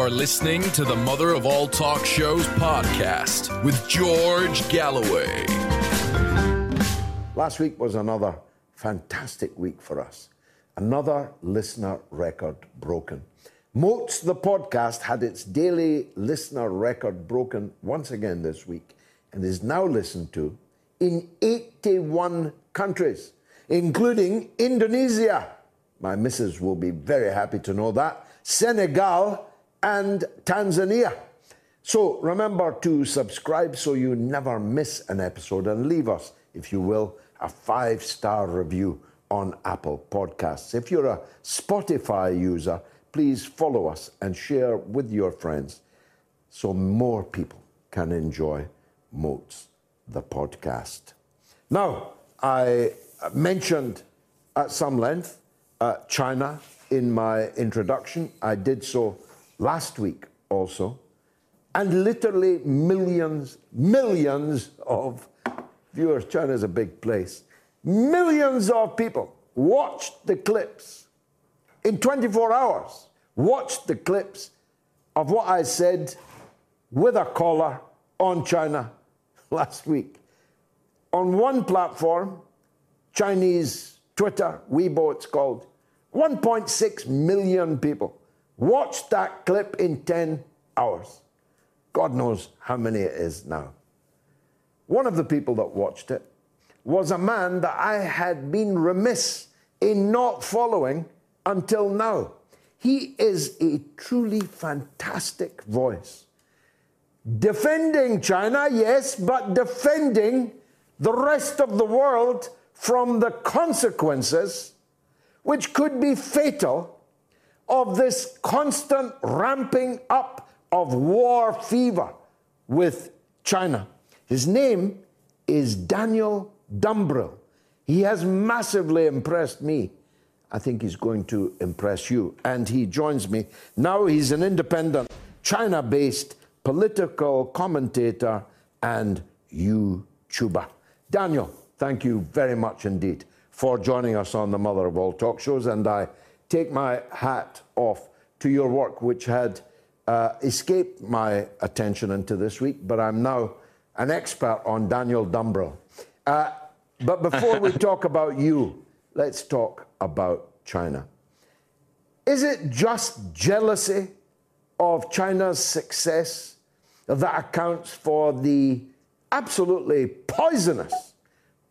are listening to the Mother of All Talk Shows podcast with George Galloway. Last week was another fantastic week for us. Another listener record broken. Moats the podcast had its daily listener record broken once again this week and is now listened to in 81 countries, including Indonesia. My missus will be very happy to know that. Senegal and Tanzania. So remember to subscribe so you never miss an episode and leave us, if you will, a five star review on Apple Podcasts. If you're a Spotify user, please follow us and share with your friends so more people can enjoy Moats, the podcast. Now, I mentioned at some length uh, China in my introduction. I did so last week also. And literally millions, millions of viewers. China is a big place. Millions of people watched the clips in 24 hours, watched the clips of what I said with a collar on China last week. On one platform, Chinese Twitter, Weibo it's called, 1.6 million people watched that clip in 10 hours. God knows how many it is now. One of the people that watched it was a man that I had been remiss in not following until now. He is a truly fantastic voice. Defending China, yes, but defending the rest of the world from the consequences, which could be fatal, of this constant ramping up of war fever with China. His name is Daniel Dumbrill. He has massively impressed me. I think he's going to impress you. And he joins me. Now he's an independent, China based political commentator and YouTuber. Daniel, thank you very much indeed for joining us on the Mother of All Talk Shows. And I take my hat off to your work, which had uh, escaped my attention until this week, but I'm now an expert on Daniel Dumbrill. Uh, but before we talk about you, let's talk about China. Is it just jealousy of China's success that accounts for the absolutely poisonous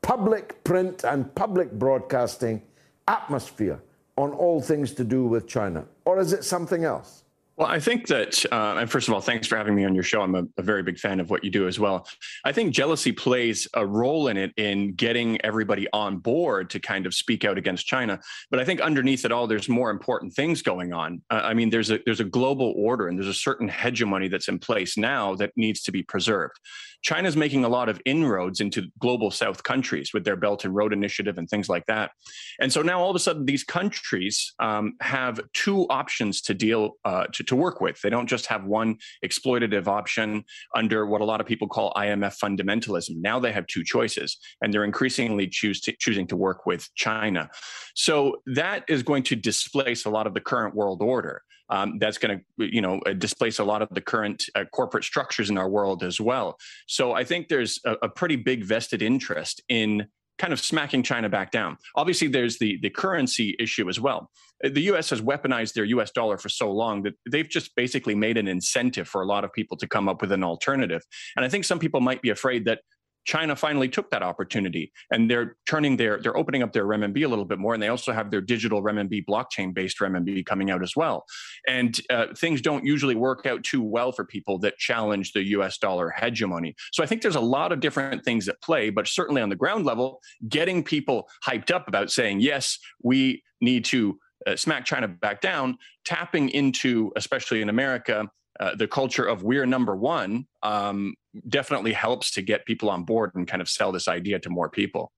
public print and public broadcasting atmosphere on all things to do with China? Or is it something else? Well, I think that, uh, and first of all, thanks for having me on your show. I'm a, a, very big fan of what you do as well. I think jealousy plays a role in it in getting everybody on board to kind of speak out against China. But I think underneath it all, there's more important things going on. Uh, I mean, there's a there's a global order and there's a certain hegemony that's in place now that needs to be preserved. China's making a lot of inroads into global South countries with their Belt and Road Initiative and things like that. And so now all of a sudden, these countries um, have two options to deal uh, to to work with. They don't just have one exploitative option under what a lot of people call IMF fundamentalism. Now they have two choices, and they're increasingly choose to, choosing to work with China. So that is going to displace a lot of the current world order. Um, that's going to you know uh, displace a lot of the current uh, corporate structures in our world as well so i think there's a, a pretty big vested interest in kind of smacking China back down. Obviously, there's the, the currency issue as well. The US has weaponized their US dollar for so long that they've just basically made an incentive for a lot of people to come up with an alternative. And I think some people might be afraid that China finally took that opportunity and they're turning their, they're opening up their renminbi a little bit more. And they also have their digital renminbi blockchain based renminbi coming out as well. And uh, things don't usually work out too well for people that challenge the US dollar hegemony. So I think there's a lot of different things at play, but certainly on the ground level, getting people hyped up about saying, yes, we need to uh, smack China back down, tapping into, especially in America, uh, the culture of we're number one um, definitely helps to get people on board and kind of sell this idea to more people.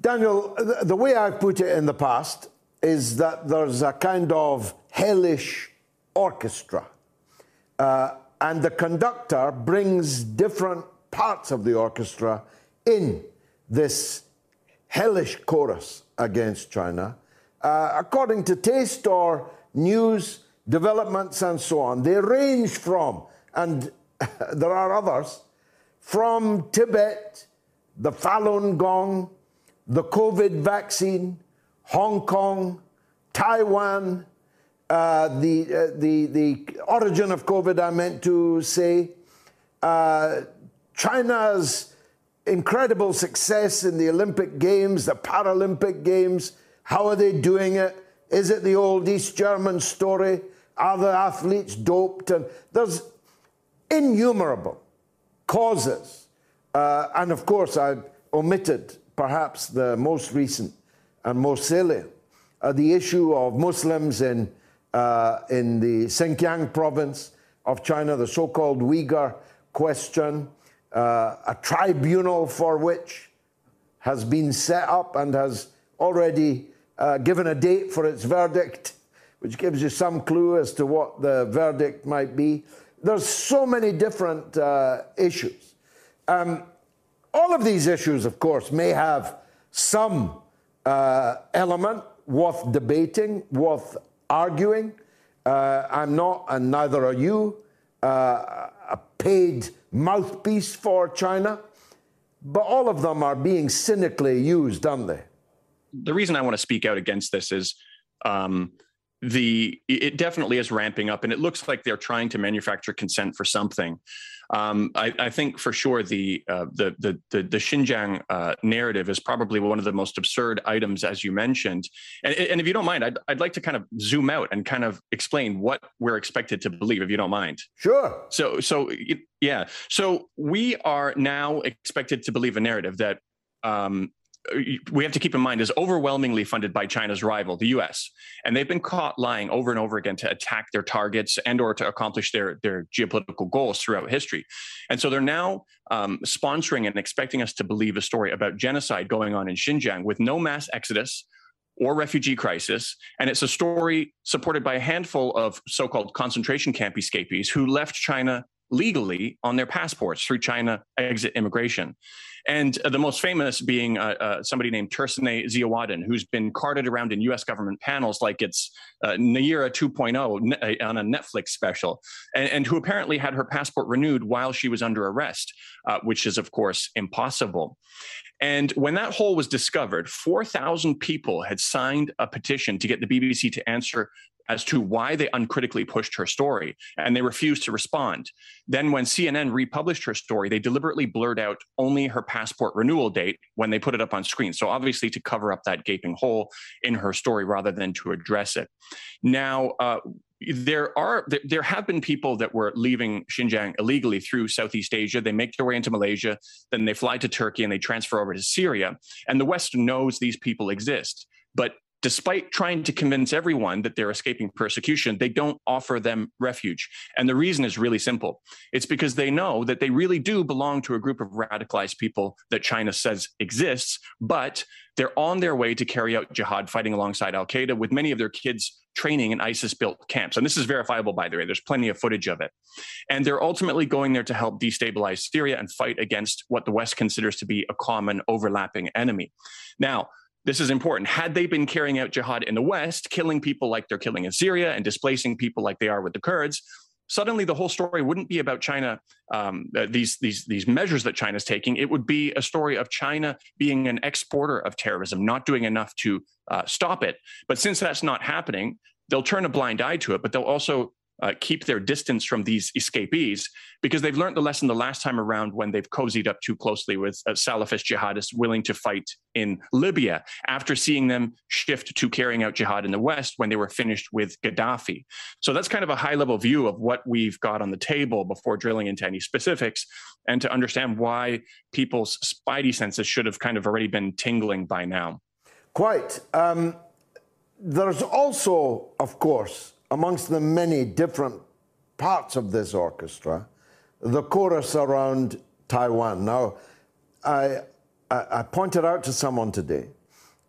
Daniel, the way I've put it in the past is that there's a kind of hellish orchestra, uh, and the conductor brings different parts of the orchestra in this hellish chorus against China, uh, according to taste or news developments and so on. They range from, and there are others, from Tibet, the Falun Gong, the COVID vaccine, Hong Kong, Taiwan, uh, the, uh, the, the origin of COVID, I meant to say, uh, China's incredible success in the Olympic Games, the Paralympic Games. How are they doing it? Is it the old East German story? Are the athletes doped? And there's innumerable causes. Uh, and of course, I omitted perhaps the most recent and most salient uh, the issue of Muslims in, uh, in the Xinjiang province of China, the so called Uyghur question, uh, a tribunal for which has been set up and has already uh, given a date for its verdict, which gives you some clue as to what the verdict might be. There's so many different uh, issues. Um, all of these issues, of course, may have some uh, element worth debating, worth arguing. Uh, I'm not, and neither are you, uh, a paid mouthpiece for China, but all of them are being cynically used, aren't they? The reason I want to speak out against this is um, the it definitely is ramping up, and it looks like they're trying to manufacture consent for something. Um, I, I, think for sure the uh, the, the, the the Xinjiang uh, narrative is probably one of the most absurd items, as you mentioned. And, and if you don't mind, I'd, I'd like to kind of zoom out and kind of explain what we're expected to believe, if you don't mind. Sure. So so yeah. So we are now expected to believe a narrative that um, we have to keep in mind is overwhelmingly funded by China's rival, the U.S., and they've been caught lying over and over again to attack their targets and or to accomplish their their geopolitical goals throughout history, and so they're now um, sponsoring and expecting us to believe a story about genocide going on in Xinjiang with no mass exodus or refugee crisis, and it's a story supported by a handful of so-called concentration camp escapees who left China legally on their passports through China exit immigration. And uh, the most famous being uh, uh, somebody named Tursunay Ziawudun, who's been carted around in US government panels like it's Nayirah 2.0 uh, on a Netflix special, and, and, who apparently had her passport renewed while she was under arrest, which is, of course, impossible. And when that hole was discovered, 4,000 people had signed a petition to get the BBC to answer as to why they uncritically pushed her story, and they refused to respond. Then, when CNN republished her story, they deliberately blurred out only her passport renewal date when they put it up on screen. So, obviously, to cover up that gaping hole in her story rather than to address it. Now, uh, there are there have been people that were leaving Xinjiang illegally through Southeast Asia. They make their way into Malaysia, then they fly to Turkey and they transfer over to Syria. And the West knows these people exist. But despite trying to convince everyone that they're escaping persecution, they don't offer them refuge. And the reason is really simple it's because they know that they really do belong to a group of radicalized people that China says exists, but they're on their way to carry out jihad fighting alongside Al Qaeda with many of their kids training in ISIS built camps. And this is verifiable, by the way. There's plenty of footage of it. And they're ultimately going there to help destabilize Syria and fight against what the West considers to be a common overlapping enemy. Now, this is important. Had they been carrying out jihad in the West, killing people like they're killing in Syria and displacing people like they are with the Kurds, suddenly the whole story wouldn't be about China, um, uh, these, these, these measures that China's taking. It would be a story of China being an exporter of terrorism, not doing enough to uh, stop it. But since that's not happening, they'll turn a blind eye to it, but they'll also uh, keep their distance from these escapees because they've learned the lesson the last time around when they've cozied up too closely with uh, Salafist jihadists willing to fight in Libya after seeing them shift to carrying out jihad in the West when they were finished with Gaddafi. So that's kind of a high level view of what we've got on the table before drilling into any specifics and to understand why people's spidey senses should have kind of already been tingling by now. Quite. Um, there's also, of course, amongst the many different parts of this orchestra, the chorus around Taiwan. Now, I, I, pointed out to someone today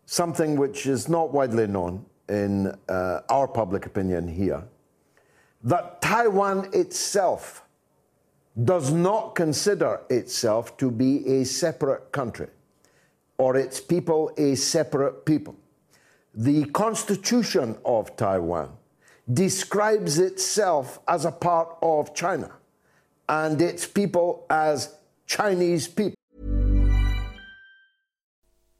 something which is not widely known in uh, our public opinion here that Taiwan itself does not consider itself to be a separate country or its people a separate people. The Constitution of Taiwan describes itself as a part of China and its people as Chinese people.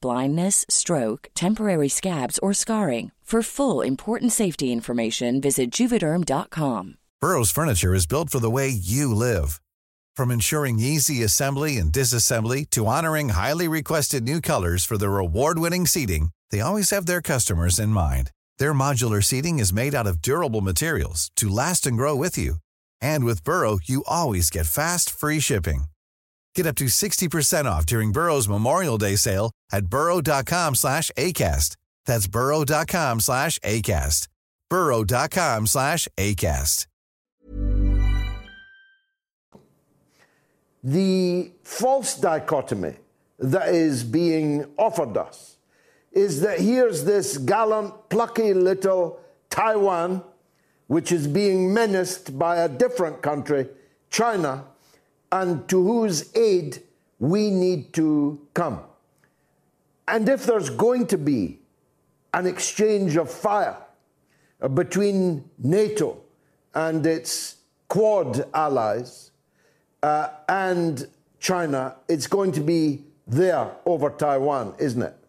blindness, stroke, temporary scabs, or scarring. For full important safety information, visit juvederm.com. Burrow's furniture is built for the way you live. From ensuring easy assembly and disassembly to honoring highly requested new colors for their award-winning seating, they always have their customers in mind. Their modular seating is made out of durable materials to last and grow with you. And with Burrow, you always get fast, free shipping. Get up to 60% off during Burrow's Memorial Day sale at burrow.com slash ACAST. That's burrow.com slash ACAST. burrow.com slash ACAST. The false dichotomy that is being offered us is that here's this gallant, plucky little Taiwan, which is being menaced by a different country, China, and to whose aid we need to come. And if there's going to be an exchange of fire uh, between NATO and its Quad allies uh, and China, it's going to be there over Taiwan, isn't it?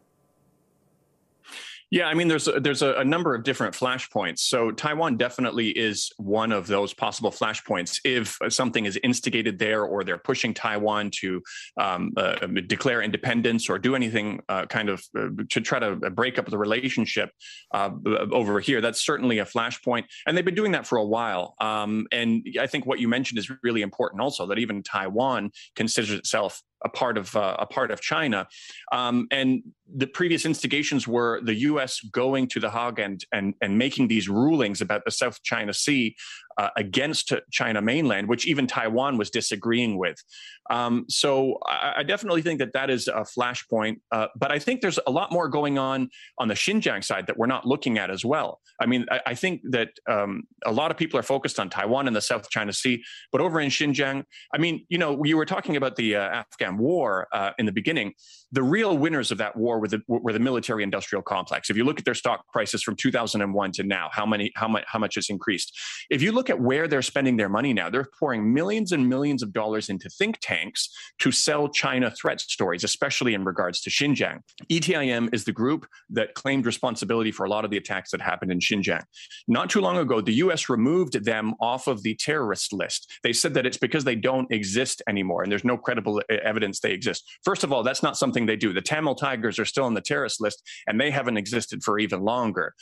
Yeah, I mean, there's a, there's a, a, number of different flashpoints. So Taiwan definitely is one of those possible flashpoints. If something is instigated there, or they're pushing Taiwan to um, uh, declare independence or do anything uh, kind of uh, to try to break up the relationship uh, over here, that's certainly a flashpoint. And they've been doing that for a while. Um, and I think what you mentioned is really important, also that even Taiwan considers itself a part of uh, a part of China, um, and the previous instigations were the U.S. going to the Hague and and and making these rulings about the South China Sea uh, against China mainland, which even Taiwan was disagreeing with. Um, so I, I, definitely think that that is a flashpoint. Uh, but I think there's a lot more going on on the Xinjiang side that we're not looking at as well. I mean, I, I think that um, a lot of people are focused on Taiwan and the South China Sea, but over in Xinjiang, I mean, you know, you were talking about the uh, Afghan war uh, in the beginning. The real winners of that war were the, were the military-industrial complex. If you look at their stock prices from 2001 to now, how many, how much, how much has increased? If you look at where they're spending their money now, they're pouring millions and millions of dollars into think tanks to sell China threat stories, especially in regards to Xinjiang. ETIM is the group that claimed responsibility for a lot of the attacks that happened in Xinjiang. Not too long ago, the US removed them off of the terrorist list. They said that it's because they don't exist anymore and there's no credible evidence they exist. First of all, that's not something they do. The Tamil Tigers are still on the terrorist list, and they haven't existed for even longer.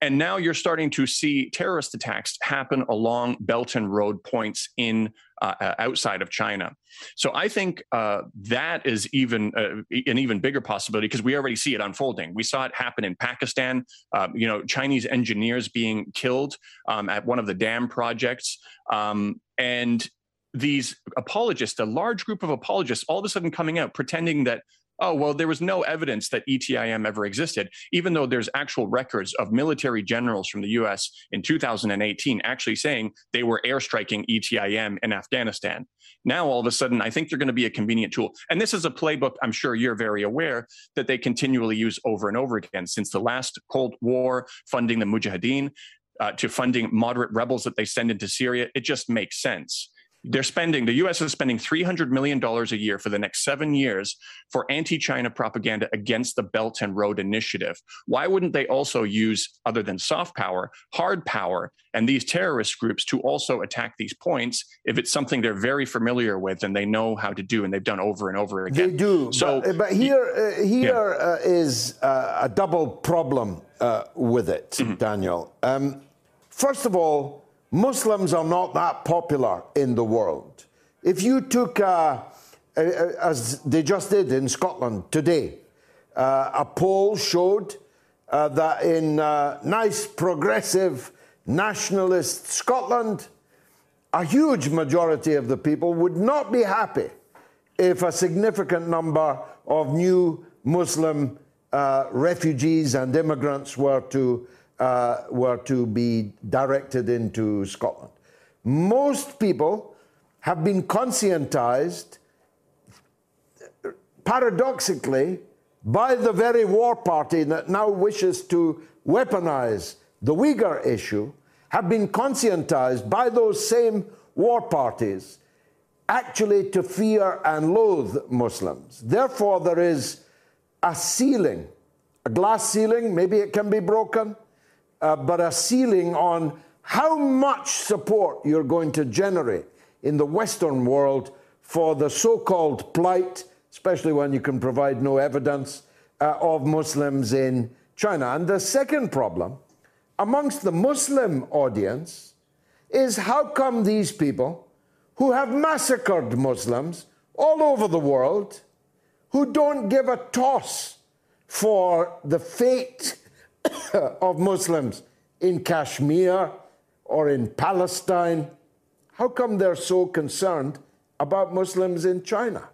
And now you're starting to see terrorist attacks happen along Belt and Road points in uh, uh, outside of China. So I think uh, that is even uh, an even bigger possibility because we already see it unfolding. We saw it happen in Pakistan. Um, you know, Chinese engineers being killed um, at one of the dam projects, um, and these apologists, a large group of apologists, all of a sudden coming out pretending that oh, well, there was no evidence that ETIM ever existed, even though there's actual records of military generals from the US in 2018 actually saying they were airstriking ETIM in Afghanistan. Now, all of a sudden, I think they're going to be a convenient tool. And this is a playbook I'm sure you're very aware that they continually use over and over again since the last Cold War, funding the Mujahideen. Uh, to funding moderate rebels that they send into Syria, it just makes sense they're spending the us is spending $300 million a year for the next seven years for anti-china propaganda against the belt and road initiative why wouldn't they also use other than soft power hard power and these terrorist groups to also attack these points if it's something they're very familiar with and they know how to do and they've done over and over again they do so but, but here uh, here yeah. uh, is uh, a double problem uh, with it mm-hmm. daniel um, first of all Muslims are not that popular in the world. If you took, uh, as they just did in Scotland today, uh, a poll showed uh, that in uh, nice, progressive, nationalist Scotland, a huge majority of the people would not be happy if a significant number of new Muslim uh, refugees and immigrants were to uh, were to be directed into Scotland. Most people have been conscientized, paradoxically, by the very war party that now wishes to weaponize the Uyghur issue, have been conscientized by those same war parties actually to fear and loathe Muslims. Therefore, there is a ceiling, a glass ceiling, maybe it can be broken uh, but a ceiling on how much support you're going to generate in the Western world for the so called plight, especially when you can provide no evidence, uh, of Muslims in China. And the second problem amongst the Muslim audience is how come these people who have massacred Muslims all over the world, who don't give a toss for the fate of Muslims in Kashmir or in Palestine, how come they're so concerned about Muslims in China?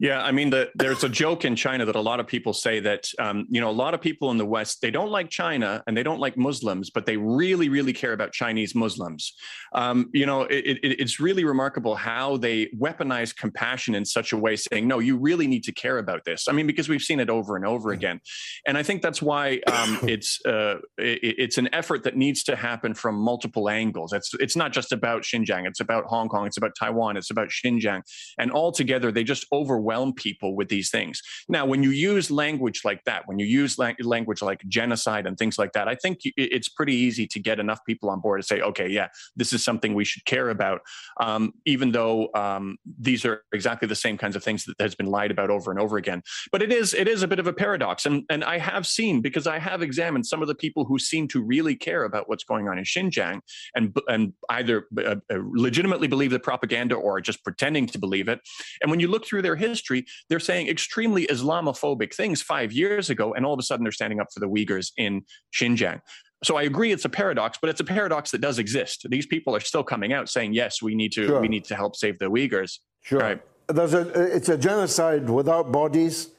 Yeah, I mean, the, there's a joke in China that a lot of people say that, um, you know, a lot of people in the West, they don't like China and they don't like Muslims, but they really, really care about Chinese Muslims. Um, you know, it, it, it's really remarkable how they weaponize compassion in such a way, saying, no, you really need to care about this. I mean, because we've seen it over and over again. And I think that's why um, it's uh, it, it's an effort that needs to happen from multiple angles. It's, it's not just about Xinjiang, it's about Hong Kong, it's about Taiwan, it's about Xinjiang. And all together, they just overwhelm overwhelm people with these things. Now, when you use language like that, when you use la- language like genocide and things like that, I think it's pretty easy to get enough people on board to say, okay, yeah, this is something we should care about, um, even though um, these are exactly the same kinds of things that has been lied about over and over again. But it is it is a bit of a paradox, and and I have seen because I have examined some of the people who seem to really care about what's going on in Xinjiang and and either uh, uh legitimately believe the propaganda or just pretending to believe it. And when you look through their history history, they're saying extremely Islamophobic things five years ago, and all of a sudden they're standing up for the Uyghurs in Xinjiang. So I agree it's a paradox, but it's a paradox that does exist. These people are still coming out saying, yes, we need to sure. we need to help save the Uyghurs. Sure. Right. There's a, it's a genocide without bodies,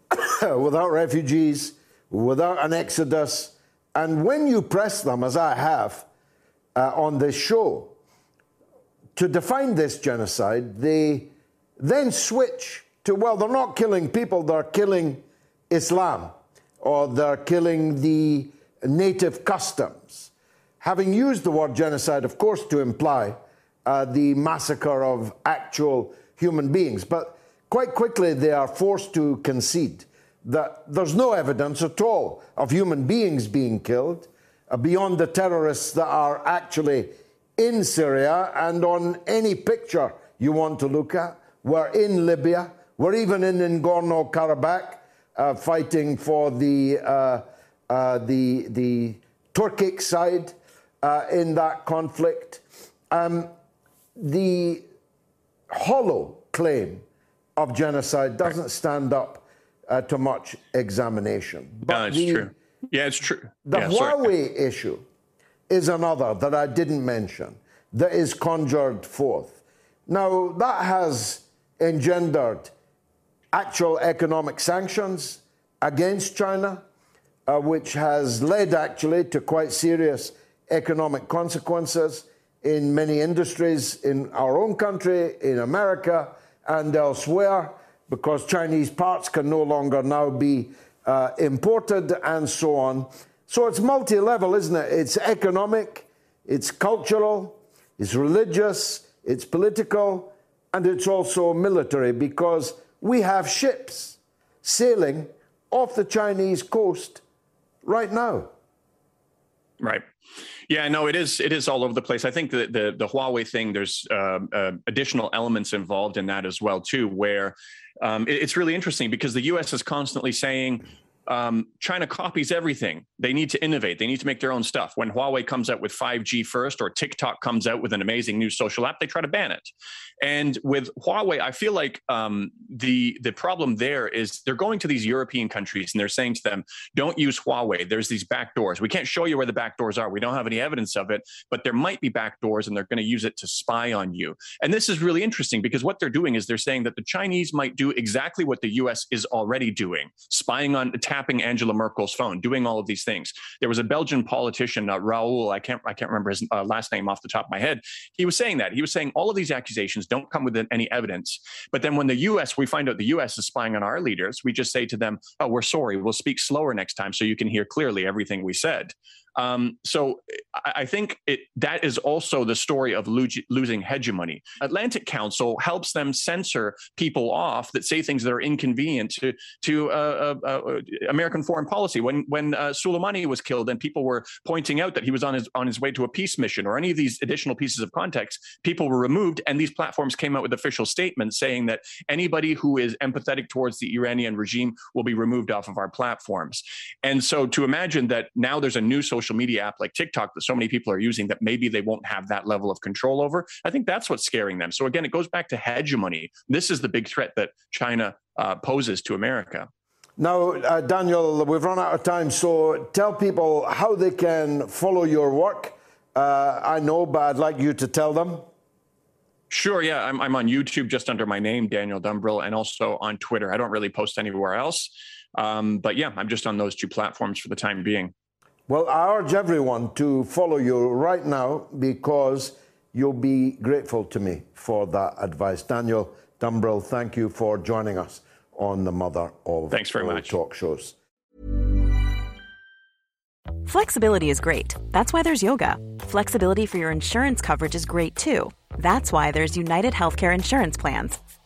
without refugees, without an exodus. And when you press them, as I have uh, on this show, to define this genocide, they then switch to, well, they're not killing people, they're killing Islam or they're killing the native customs. Having used the word genocide, of course, to imply uh, the massacre of actual human beings, but quite quickly they are forced to concede that there's no evidence at all of human beings being killed uh, beyond the terrorists that are actually in Syria and on any picture you want to look at. We're in Libya, We're even in Nagorno Karabakh uh, fighting for the, uh, uh, the, the Turkic side uh, in that conflict. Um, the hollow claim of genocide doesn't stand up uh, to much examination. But no, it's the, true. Yeah, it's true. The yeah, Huawei sorry. issue is another that I didn't mention that is conjured forth. Now, that has engendered actual economic sanctions against China, uh, which has led actually to quite serious economic consequences in many industries in our own country, in America, and elsewhere, because Chinese parts can no longer now be uh, imported and so on. So it's multi level, isn't it? It's economic, it's cultural, it's religious, it's political, and it's also military because we have ships sailing off the Chinese coast right now. Right. Yeah, no, it is. It is all over the place. I think the the, the Huawei thing. There's uh, uh, additional elements involved in that as well too, where um, it, it's really interesting because the U.S. is constantly saying um, China copies everything. They need to innovate. They need to make their own stuff. When Huawei comes out with 5G first, or TikTok comes out with an amazing new social app, they try to ban it. And with Huawei, I feel like um, the the problem there is they're going to these European countries and they're saying to them, "Don't use Huawei. There's these back doors. We can't show you where the back doors are. We don't have any evidence of it, but there might be back doors, and they're going to use it to spy on you." And this is really interesting because what they're doing is they're saying that the Chinese might do exactly what the U.S. is already doing, spying on tapping Angela Merkel's phone, doing all of these things. There was a Belgian politician, uh, Raoul. I can't I can't remember his uh, last name off the top of my head. He was saying that he was saying all of these accusations don't come with any evidence. But then when the U.S. we find out the U.S. is spying on our leaders, we just say to them, "Oh, we're sorry. We'll speak slower next time so you can hear clearly everything we said." Um, so I think it, that is also the story of lo- losing hegemony. Atlantic Council helps them censor people off that say things that are inconvenient to to uh, uh, uh, American foreign policy. When when uh, Soleimani was killed and people were pointing out that he was on his on his way to a peace mission or any of these additional pieces of context, people were removed, and these platforms came out with official statements saying that anybody who is empathetic towards the Iranian regime will be removed off of our platforms. And so to imagine that now there's a new social social media app like TikTok that so many people are using that maybe they won't have that level of control over. I think that's what's scaring them. So again, it goes back to hegemony. This is the big threat that China uh, poses to America. Now, uh, Daniel, we've run out of time, so tell people how they can follow your work. Uh, I know, but I'd like you to tell them. Sure, yeah. I'm, I'm on YouTube just under my name, Daniel Dumbrill, and also on Twitter. I don't really post anywhere else. Um, but yeah, I'm just on those two platforms for the time being. Well, I urge everyone to follow you right now because you'll be grateful to me for that advice. Daniel Dumbrill, thank you for joining us on the Mother of Thanks very much. Talk Shows. Flexibility is great. That's why there's yoga. Flexibility for your insurance coverage is great too. That's why there's United Healthcare Insurance Plans.